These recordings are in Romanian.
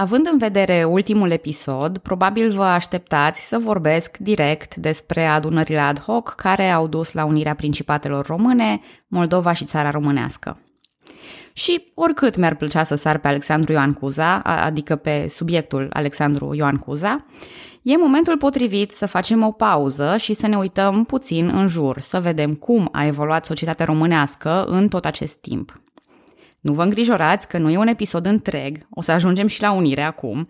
Având în vedere ultimul episod, probabil vă așteptați să vorbesc direct despre adunările ad hoc care au dus la unirea principatelor române, Moldova și țara românească. Și oricât mi-ar plăcea să sar pe Alexandru Ioan Cuza, adică pe subiectul Alexandru Ioan Cuza, e momentul potrivit să facem o pauză și să ne uităm puțin în jur, să vedem cum a evoluat societatea românească în tot acest timp. Nu vă îngrijorați că nu e un episod întreg, o să ajungem și la unire acum,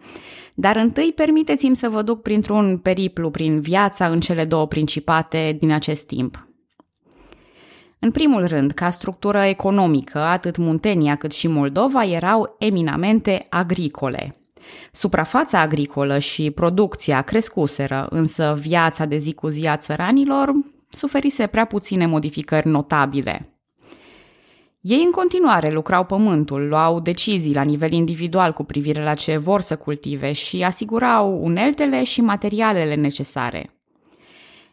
dar întâi permiteți-mi să vă duc printr-un periplu prin viața în cele două principate din acest timp. În primul rând, ca structură economică, atât Muntenia cât și Moldova erau eminamente agricole. Suprafața agricolă și producția crescuseră, însă viața de zi cu zi a țăranilor suferise prea puține modificări notabile. Ei în continuare lucrau pământul, luau decizii la nivel individual cu privire la ce vor să cultive și asigurau uneltele și materialele necesare.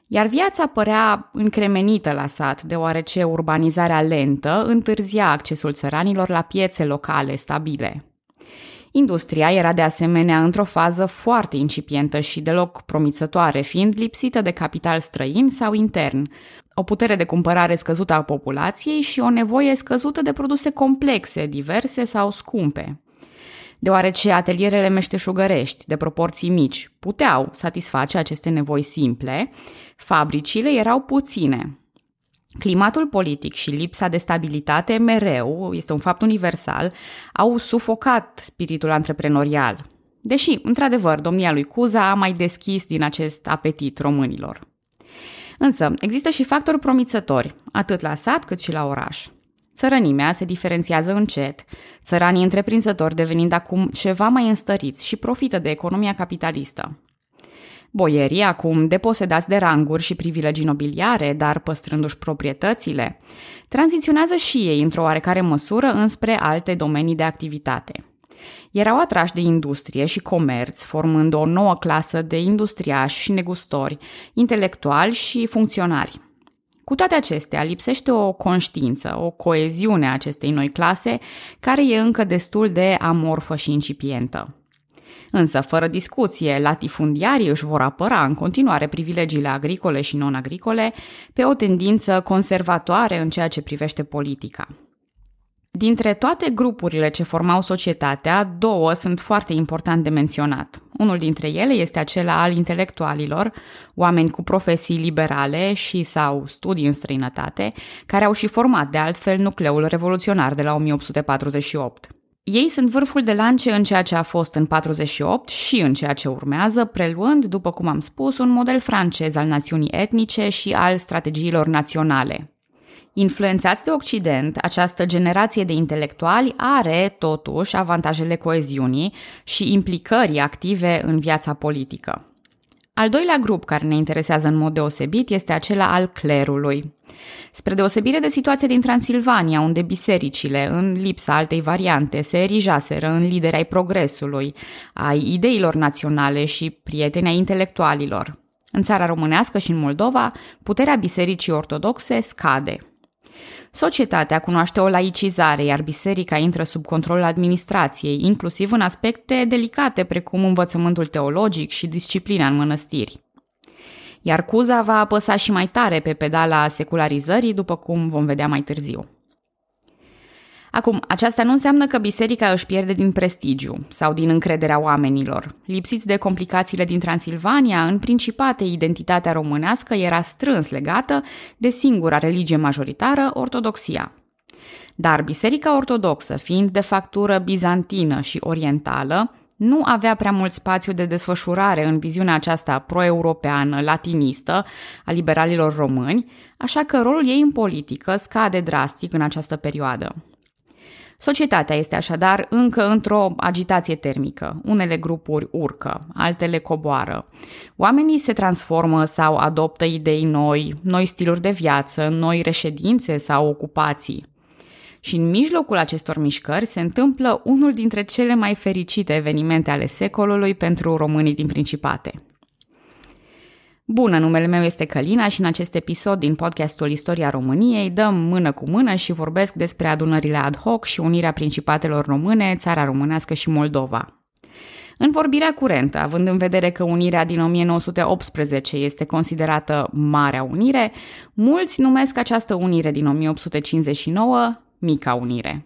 Iar viața părea încremenită la sat, deoarece urbanizarea lentă întârzia accesul țăranilor la piețe locale stabile. Industria era de asemenea într-o fază foarte incipientă și deloc promițătoare, fiind lipsită de capital străin sau intern, o putere de cumpărare scăzută a populației și o nevoie scăzută de produse complexe, diverse sau scumpe. Deoarece atelierele meșteșugărești, de proporții mici, puteau satisface aceste nevoi simple, fabricile erau puține. Climatul politic și lipsa de stabilitate mereu, este un fapt universal, au sufocat spiritul antreprenorial. Deși, într-adevăr, domnia lui Cuza a mai deschis din acest apetit românilor. Însă, există și factori promițători, atât la sat cât și la oraș. Țărănimea se diferențiază încet, țăranii întreprinzători devenind acum ceva mai înstăriți și profită de economia capitalistă. Boierii, acum deposedați de ranguri și privilegii nobiliare, dar păstrându-și proprietățile, tranziționează și ei într-o oarecare măsură înspre alte domenii de activitate. Erau atrași de industrie și comerț, formând o nouă clasă de industriași și negustori, intelectuali și funcționari. Cu toate acestea, lipsește o conștiință, o coeziune a acestei noi clase, care e încă destul de amorfă și incipientă. Însă, fără discuție, latifundiarii își vor apăra în continuare privilegiile agricole și non-agricole pe o tendință conservatoare în ceea ce privește politica. Dintre toate grupurile ce formau societatea, două sunt foarte important de menționat. Unul dintre ele este acela al intelectualilor, oameni cu profesii liberale și sau studii în străinătate, care au și format de altfel nucleul revoluționar de la 1848. Ei sunt vârful de lance în ceea ce a fost în 48 și în ceea ce urmează, preluând, după cum am spus, un model francez al națiunii etnice și al strategiilor naționale. Influențați de Occident, această generație de intelectuali are, totuși, avantajele coeziunii și implicării active în viața politică. Al doilea grup care ne interesează în mod deosebit este acela al clerului. Spre deosebire de situația din Transilvania, unde bisericile, în lipsa altei variante, se erijaseră în lideri ai progresului, ai ideilor naționale și prieteni ai intelectualilor. În țara românească și în Moldova, puterea bisericii ortodoxe scade. Societatea cunoaște o laicizare, iar biserica intră sub controlul administrației, inclusiv în aspecte delicate precum învățământul teologic și disciplina în mănăstiri. Iar Cuza va apăsa și mai tare pe pedala secularizării, după cum vom vedea mai târziu. Acum, aceasta nu înseamnă că biserica își pierde din prestigiu sau din încrederea oamenilor. Lipsiți de complicațiile din Transilvania, în principate identitatea românească era strâns legată de singura religie majoritară, ortodoxia. Dar Biserica Ortodoxă, fiind de factură bizantină și orientală, nu avea prea mult spațiu de desfășurare în viziunea aceasta pro-europeană, latinistă, a liberalilor români, așa că rolul ei în politică scade drastic în această perioadă. Societatea este așadar încă într-o agitație termică. Unele grupuri urcă, altele coboară. Oamenii se transformă sau adoptă idei noi, noi stiluri de viață, noi reședințe sau ocupații. Și în mijlocul acestor mișcări se întâmplă unul dintre cele mai fericite evenimente ale secolului pentru românii din Principate – Bună, numele meu este Călina și în acest episod din podcastul Istoria României dăm mână cu mână și vorbesc despre adunările ad hoc și unirea principatelor române, țara românească și Moldova. În vorbirea curentă, având în vedere că unirea din 1918 este considerată Marea Unire, mulți numesc această unire din 1859 Mica Unire.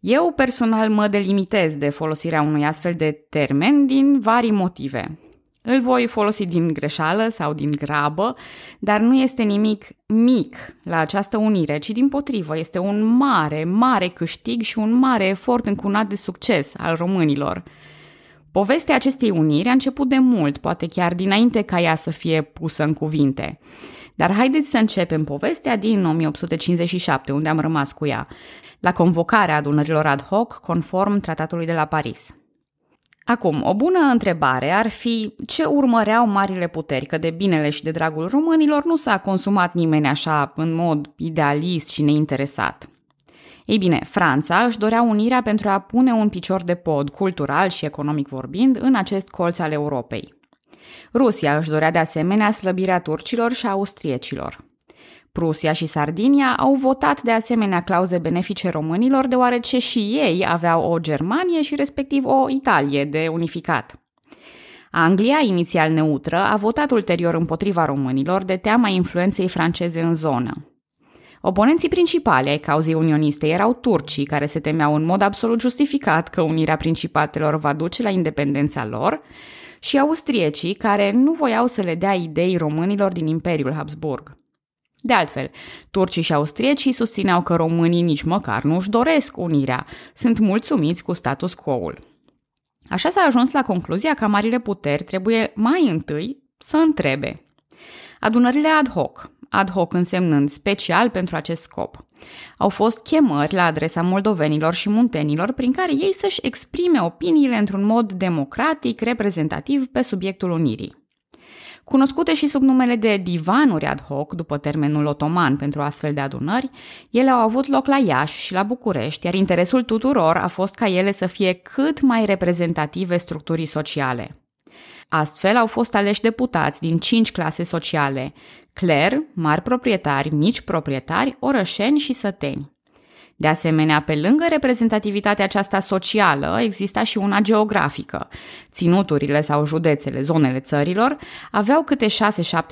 Eu personal mă delimitez de folosirea unui astfel de termen din vari motive. Îl voi folosi din greșeală sau din grabă, dar nu este nimic mic la această unire, ci din potrivă este un mare, mare câștig și un mare efort încunat de succes al românilor. Povestea acestei uniri a început de mult, poate chiar dinainte ca ea să fie pusă în cuvinte. Dar haideți să începem povestea din 1857, unde am rămas cu ea, la convocarea adunărilor ad hoc conform tratatului de la Paris. Acum, o bună întrebare ar fi ce urmăreau marile puteri, că de binele și de dragul românilor nu s-a consumat nimeni așa în mod idealist și neinteresat. Ei bine, Franța își dorea unirea pentru a pune un picior de pod, cultural și economic vorbind, în acest colț al Europei. Rusia își dorea de asemenea slăbirea turcilor și austriecilor. Prusia și Sardinia au votat de asemenea clauze benefice românilor, deoarece și ei aveau o Germanie și respectiv o Italie de unificat. Anglia, inițial neutră, a votat ulterior împotriva românilor de teama influenței franceze în zonă. Oponenții principali ai cauzei unioniste erau turcii, care se temeau în mod absolut justificat că unirea principatelor va duce la independența lor, și austriecii, care nu voiau să le dea idei românilor din Imperiul Habsburg. De altfel, turcii și austriecii susțineau că românii nici măcar nu își doresc unirea, sunt mulțumiți cu status quo-ul. Așa s-a ajuns la concluzia că marile puteri trebuie mai întâi să întrebe. Adunările ad hoc, ad hoc însemnând special pentru acest scop. Au fost chemări la adresa moldovenilor și muntenilor prin care ei să-și exprime opiniile într-un mod democratic, reprezentativ pe subiectul unirii. Cunoscute și sub numele de divanuri ad hoc, după termenul otoman pentru astfel de adunări, ele au avut loc la Iași și la București, iar interesul tuturor a fost ca ele să fie cât mai reprezentative structurii sociale. Astfel au fost aleși deputați din cinci clase sociale, cler, mari proprietari, mici proprietari, orășeni și săteni. De asemenea, pe lângă reprezentativitatea aceasta socială, exista și una geografică. Ținuturile sau județele, zonele țărilor, aveau câte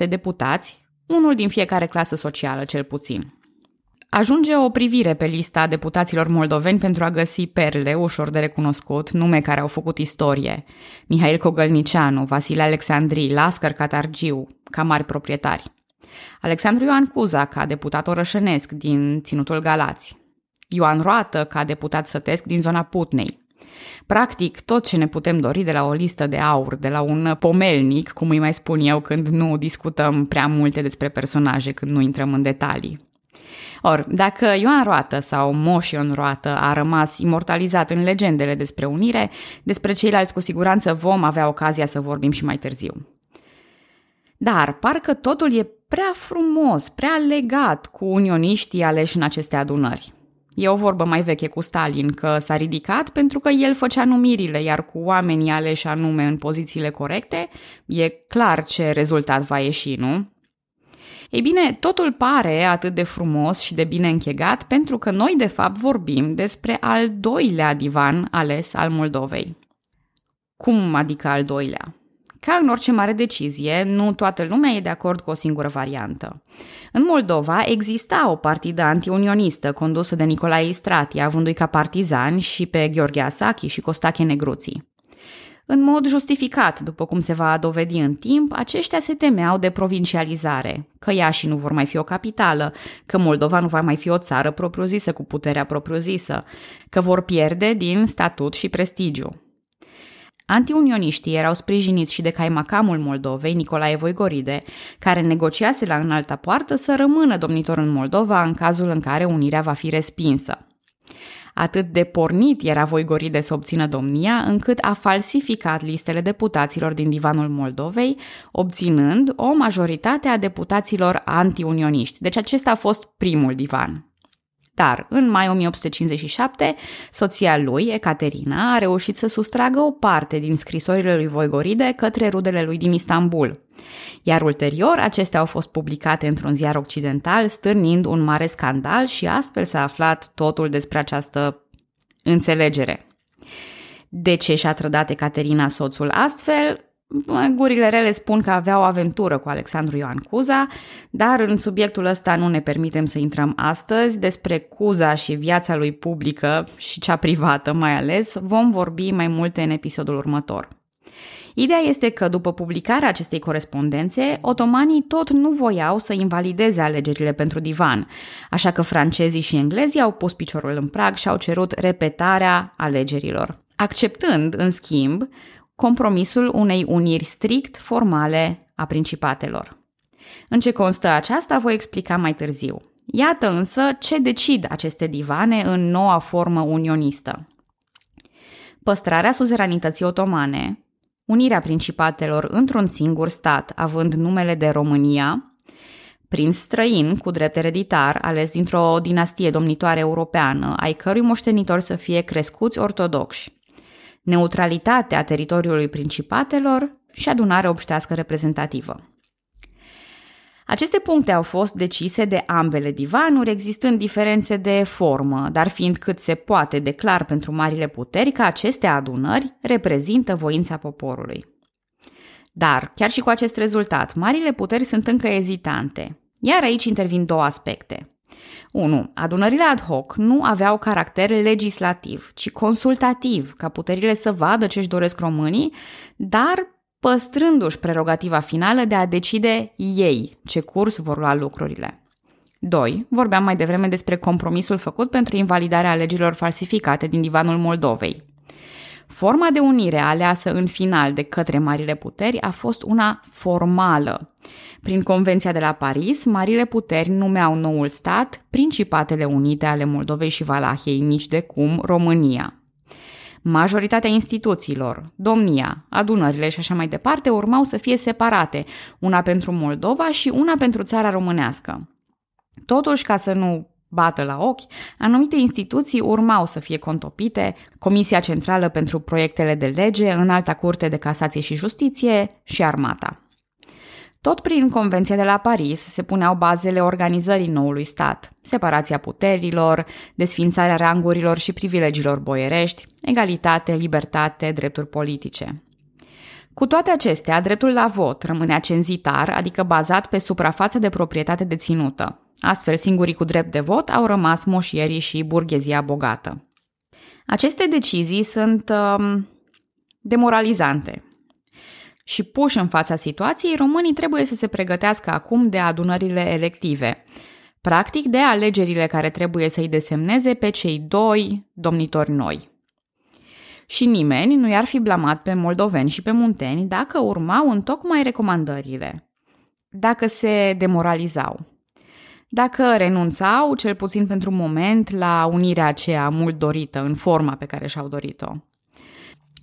6-7 deputați, unul din fiecare clasă socială cel puțin. Ajunge o privire pe lista deputaților moldoveni pentru a găsi perle ușor de recunoscut, nume care au făcut istorie. Mihail Cogălnicianu, Vasile Alexandri, Lascăr Catargiu, ca mari proprietari. Alexandru Ioan Cuza, ca deputat orășănesc din Ținutul Galați. Ioan Roată, ca deputat sătesc din zona Putnei. Practic, tot ce ne putem dori de la o listă de aur, de la un pomelnic, cum îi mai spun eu când nu discutăm prea multe despre personaje, când nu intrăm în detalii. Or, dacă Ioan Roată sau Moș Ioan Roată a rămas imortalizat în legendele despre unire, despre ceilalți cu siguranță vom avea ocazia să vorbim și mai târziu. Dar parcă totul e prea frumos, prea legat cu unioniștii aleși în aceste adunări. E o vorbă mai veche cu Stalin că s-a ridicat pentru că el făcea numirile, iar cu oamenii aleși anume în pozițiile corecte, e clar ce rezultat va ieși, nu? Ei bine, totul pare atât de frumos și de bine închegat pentru că noi de fapt vorbim despre al doilea divan ales al Moldovei. Cum adică al doilea? Ca în orice mare decizie, nu toată lumea e de acord cu o singură variantă. În Moldova exista o partidă antiunionistă condusă de Nicolae Istrati, avându-i ca partizani și pe Gheorghe Asachi și Costache Negruții. În mod justificat, după cum se va dovedi în timp, aceștia se temeau de provincializare, că Iași nu vor mai fi o capitală, că Moldova nu va mai fi o țară propriu-zisă cu puterea propriu-zisă, că vor pierde din statut și prestigiu. Antiunioniștii erau sprijiniți și de caimacamul Moldovei, Nicolae Voigoride, care negociase la înalta poartă să rămână domnitor în Moldova în cazul în care unirea va fi respinsă. Atât de pornit era Voigoride să obțină domnia, încât a falsificat listele deputaților din divanul Moldovei, obținând o majoritate a deputaților antiunioniști. Deci acesta a fost primul divan. Dar, în mai 1857, soția lui, Ecaterina, a reușit să sustragă o parte din scrisorile lui Voigoride către rudele lui din Istanbul. Iar ulterior, acestea au fost publicate într-un ziar occidental, stârnind un mare scandal și astfel s-a aflat totul despre această înțelegere. De ce și-a trădat Ecaterina soțul astfel? Gurile rele spun că avea o aventură cu Alexandru Ioan Cuza, dar în subiectul ăsta nu ne permitem să intrăm astăzi. Despre Cuza și viața lui publică și cea privată mai ales vom vorbi mai multe în episodul următor. Ideea este că după publicarea acestei corespondențe, otomanii tot nu voiau să invalideze alegerile pentru divan, așa că francezii și englezii au pus piciorul în prag și au cerut repetarea alegerilor, acceptând, în schimb, compromisul unei uniri strict formale a principatelor. În ce constă aceasta voi explica mai târziu. Iată însă ce decid aceste divane în noua formă unionistă. Păstrarea suzeranității otomane, unirea principatelor într-un singur stat, având numele de România, prinț străin cu drept ereditar, ales dintr-o dinastie domnitoare europeană, ai cărui moștenitori să fie crescuți ortodoxi, neutralitatea teritoriului principatelor și adunarea obștească reprezentativă. Aceste puncte au fost decise de ambele divanuri, existând diferențe de formă, dar fiind cât se poate de clar pentru marile puteri că aceste adunări reprezintă voința poporului. Dar, chiar și cu acest rezultat, marile puteri sunt încă ezitante, iar aici intervin două aspecte. 1. Adunările ad hoc nu aveau caracter legislativ, ci consultativ, ca puterile să vadă ce își doresc românii, dar păstrându-și prerogativa finală de a decide ei ce curs vor lua lucrurile. 2. Vorbeam mai devreme despre compromisul făcut pentru invalidarea alegerilor falsificate din divanul Moldovei. Forma de unire aleasă în final de către marile puteri a fost una formală. Prin Convenția de la Paris, marile puteri numeau noul stat Principatele Unite ale Moldovei și Valahiei, nici de cum România. Majoritatea instituțiilor, domnia, adunările și așa mai departe urmau să fie separate, una pentru Moldova și una pentru țara românească. Totuși, ca să nu bată la ochi, anumite instituții urmau să fie contopite, Comisia Centrală pentru Proiectele de Lege, Înalta Curte de Casație și Justiție și Armata. Tot prin Convenția de la Paris se puneau bazele organizării noului stat, separația puterilor, desfințarea rangurilor și privilegiilor boierești, egalitate, libertate, drepturi politice. Cu toate acestea, dreptul la vot rămânea cenzitar, adică bazat pe suprafața de proprietate deținută. Astfel, singurii cu drept de vot au rămas moșierii și burghezia bogată. Aceste decizii sunt um, demoralizante, și puși în fața situației, românii trebuie să se pregătească acum de adunările elective, practic de alegerile care trebuie să-i desemneze pe cei doi domnitori noi. Și nimeni nu i-ar fi blamat pe moldoveni și pe munteni dacă urmau în tocmai recomandările, dacă se demoralizau, dacă renunțau, cel puțin pentru moment, la unirea aceea mult dorită în forma pe care și-au dorit-o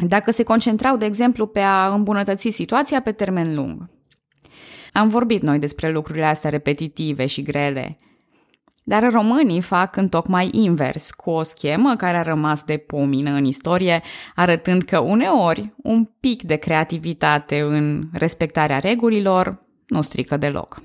dacă se concentrau, de exemplu, pe a îmbunătăți situația pe termen lung. Am vorbit noi despre lucrurile astea repetitive și grele, dar românii fac în tocmai invers, cu o schemă care a rămas de pomină în istorie, arătând că uneori un pic de creativitate în respectarea regulilor nu strică deloc.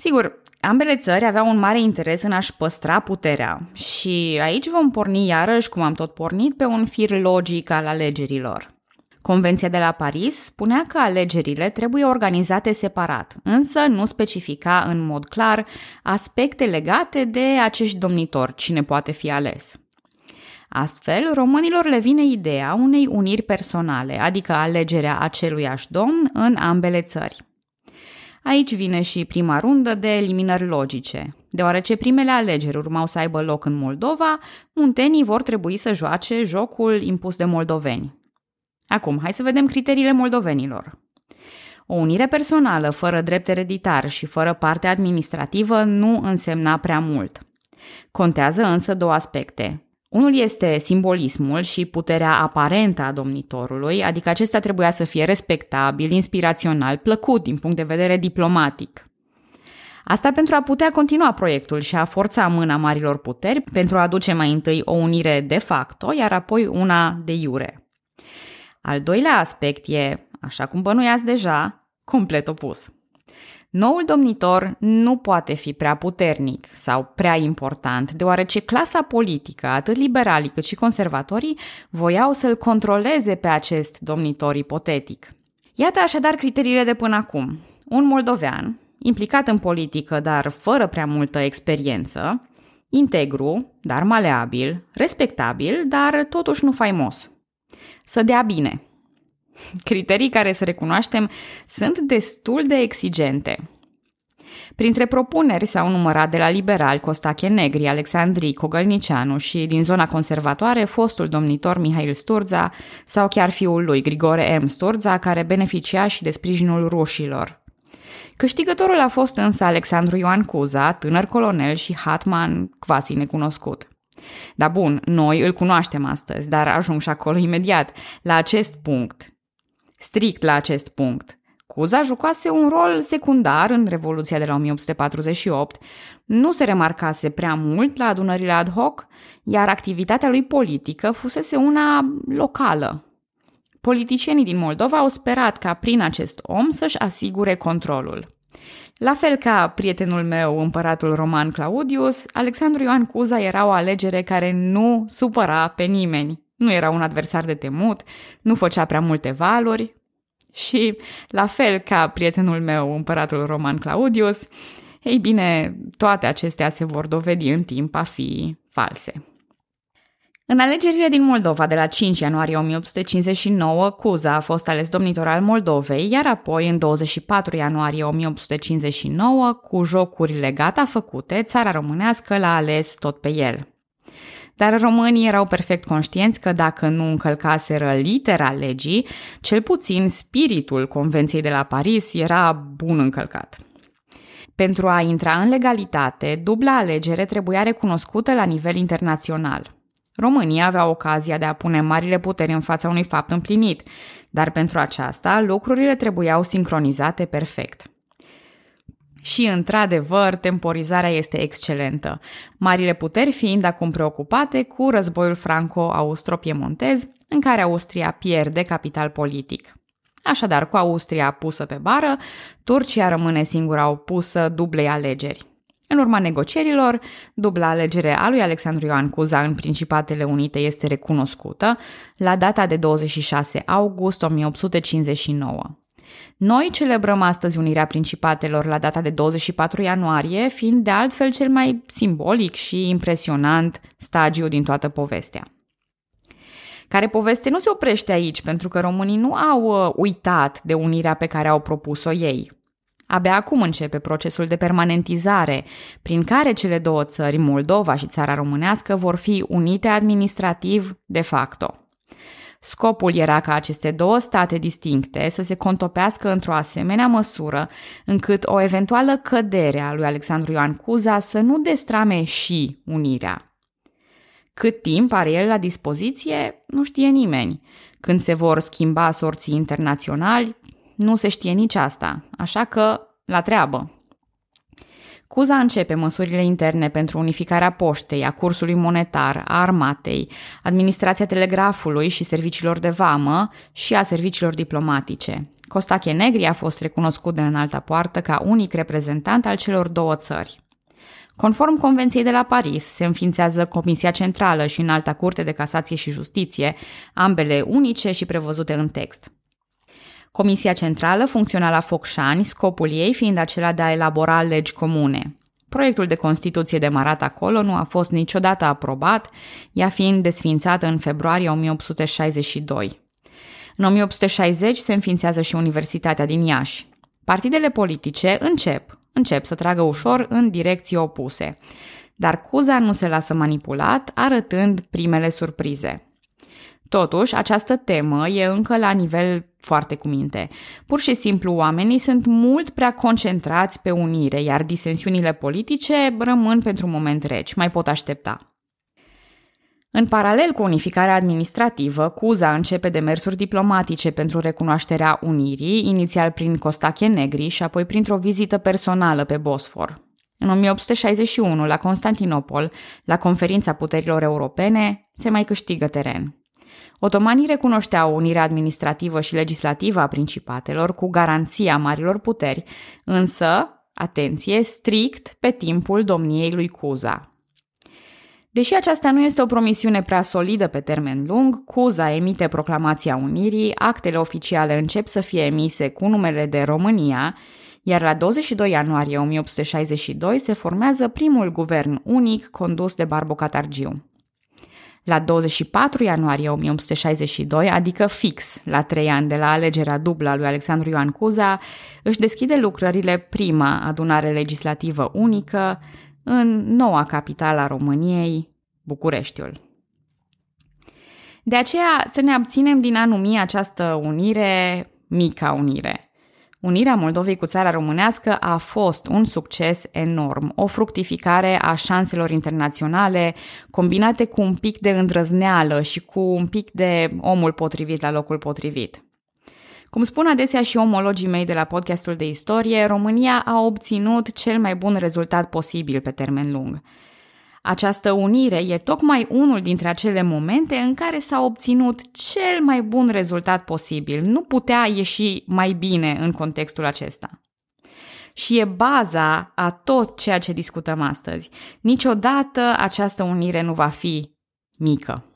Sigur, Ambele țări aveau un mare interes în a-și păstra puterea și aici vom porni iarăși, cum am tot pornit, pe un fir logic al alegerilor. Convenția de la Paris spunea că alegerile trebuie organizate separat, însă nu specifica în mod clar aspecte legate de acești domnitori, cine poate fi ales. Astfel, românilor le vine ideea unei uniri personale, adică alegerea aceluiași domn în ambele țări. Aici vine și prima rundă de eliminări logice. Deoarece primele alegeri urmau să aibă loc în Moldova, muntenii vor trebui să joace jocul impus de moldoveni. Acum, hai să vedem criteriile moldovenilor. O unire personală fără drept ereditar și fără parte administrativă nu însemna prea mult. Contează însă două aspecte. Unul este simbolismul și puterea aparentă a domnitorului, adică acesta trebuia să fie respectabil, inspirațional, plăcut din punct de vedere diplomatic. Asta pentru a putea continua proiectul și a forța mâna marilor puteri pentru a aduce mai întâi o unire de facto, iar apoi una de iure. Al doilea aspect e, așa cum bănuiați deja, complet opus. Noul domnitor nu poate fi prea puternic sau prea important, deoarece clasa politică, atât liberalii cât și conservatorii, voiau să-l controleze pe acest domnitor ipotetic. Iată așadar criteriile de până acum. Un moldovean, implicat în politică, dar fără prea multă experiență, integru, dar maleabil, respectabil, dar totuși nu faimos. Să dea bine. Criterii care, să recunoaștem, sunt destul de exigente. Printre propuneri s-au numărat de la liberali Costache Negri, Alexandrii Cogălnicianu și din zona conservatoare fostul domnitor Mihail Sturza sau chiar fiul lui Grigore M. Sturza, care beneficia și de sprijinul rușilor. Câștigătorul a fost însă Alexandru Ioan Cuza, tânăr colonel și hatman quasi necunoscut. Da bun, noi îl cunoaștem astăzi, dar ajung și acolo imediat, la acest punct. Strict la acest punct. Cuza jucase un rol secundar în Revoluția de la 1848, nu se remarcase prea mult la adunările ad hoc, iar activitatea lui politică fusese una locală, Politicienii din Moldova au sperat ca prin acest om să-și asigure controlul. La fel ca prietenul meu, împăratul roman Claudius, Alexandru Ioan Cuza era o alegere care nu supăra pe nimeni. Nu era un adversar de temut, nu făcea prea multe valuri și, la fel ca prietenul meu, împăratul roman Claudius, ei bine, toate acestea se vor dovedi în timp a fi false. În alegerile din Moldova de la 5 ianuarie 1859, Cuza a fost ales domnitor al Moldovei, iar apoi, în 24 ianuarie 1859, cu jocurile gata făcute, țara românească l-a ales tot pe el. Dar românii erau perfect conștienți că dacă nu încălcaseră litera legii, cel puțin spiritul Convenției de la Paris era bun încălcat. Pentru a intra în legalitate, dubla alegere trebuia recunoscută la nivel internațional – România avea ocazia de a pune marile puteri în fața unui fapt împlinit, dar pentru aceasta lucrurile trebuiau sincronizate perfect. Și, într-adevăr, temporizarea este excelentă, marile puteri fiind acum preocupate cu războiul franco-austro-piemontez, în care Austria pierde capital politic. Așadar, cu Austria pusă pe bară, Turcia rămâne singura opusă dublei alegeri. În urma negocierilor, dubla alegere a lui Alexandru Ioan Cuza în Principatele Unite este recunoscută la data de 26 august 1859. Noi celebrăm astăzi unirea principatelor la data de 24 ianuarie, fiind de altfel cel mai simbolic și impresionant stagiu din toată povestea. Care poveste nu se oprește aici, pentru că românii nu au uh, uitat de unirea pe care au propus-o ei. Abia acum începe procesul de permanentizare, prin care cele două țări, Moldova și țara românească, vor fi unite administrativ de facto. Scopul era ca aceste două state distincte să se contopească într-o asemenea măsură încât o eventuală cădere a lui Alexandru Ioan Cuza să nu destrame și unirea. Cât timp are el la dispoziție, nu știe nimeni. Când se vor schimba sorții internaționali, nu se știe nici asta, așa că la treabă. Cuza începe măsurile interne pentru unificarea poștei, a cursului monetar, a armatei, administrația telegrafului și serviciilor de vamă și a serviciilor diplomatice. Costache Negri a fost recunoscut de înalta poartă ca unic reprezentant al celor două țări. Conform Convenției de la Paris, se înființează Comisia Centrală și Înalta Curte de Casație și Justiție, ambele unice și prevăzute în text. Comisia Centrală funcționa la Focșani, scopul ei fiind acela de a elabora legi comune. Proiectul de Constituție demarat acolo nu a fost niciodată aprobat, ea fiind desfințată în februarie 1862. În 1860 se înființează și Universitatea din Iași. Partidele politice încep, încep să tragă ușor în direcții opuse. Dar Cuza nu se lasă manipulat, arătând primele surprize. Totuși, această temă e încă la nivel foarte cu minte. Pur și simplu, oamenii sunt mult prea concentrați pe unire, iar disensiunile politice rămân pentru un moment reci, mai pot aștepta. În paralel cu unificarea administrativă, Cuza începe demersuri diplomatice pentru recunoașterea unirii, inițial prin Costache Negri și apoi printr-o vizită personală pe Bosfor. În 1861, la Constantinopol, la conferința puterilor europene, se mai câștigă teren. Otomanii recunoșteau unirea administrativă și legislativă a principatelor cu garanția marilor puteri, însă, atenție, strict pe timpul domniei lui Cuza. Deși aceasta nu este o promisiune prea solidă pe termen lung, Cuza emite proclamația Unirii, actele oficiale încep să fie emise cu numele de România, iar la 22 ianuarie 1862 se formează primul guvern unic condus de Barbo Catargiu. La 24 ianuarie 1862, adică fix la trei ani de la alegerea dublă a lui Alexandru Ioan Cuza, își deschide lucrările prima adunare legislativă unică în noua capitală a României, Bucureștiul. De aceea să ne abținem din a numi această unire mica unire – Unirea Moldovei cu țara românească a fost un succes enorm, o fructificare a șanselor internaționale combinate cu un pic de îndrăzneală și cu un pic de omul potrivit la locul potrivit. Cum spun adesea și omologii mei de la podcastul de istorie, România a obținut cel mai bun rezultat posibil pe termen lung – această unire e tocmai unul dintre acele momente în care s-a obținut cel mai bun rezultat posibil. Nu putea ieși mai bine în contextul acesta. Și e baza a tot ceea ce discutăm astăzi. Niciodată această unire nu va fi mică.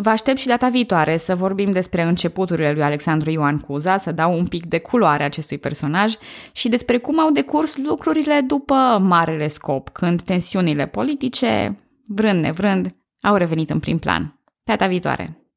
Vă aștept și data viitoare să vorbim despre începuturile lui Alexandru Ioan Cuza, să dau un pic de culoare acestui personaj și despre cum au decurs lucrurile după marele scop, când tensiunile politice, vrând nevrând, au revenit în prim plan. Pe data viitoare!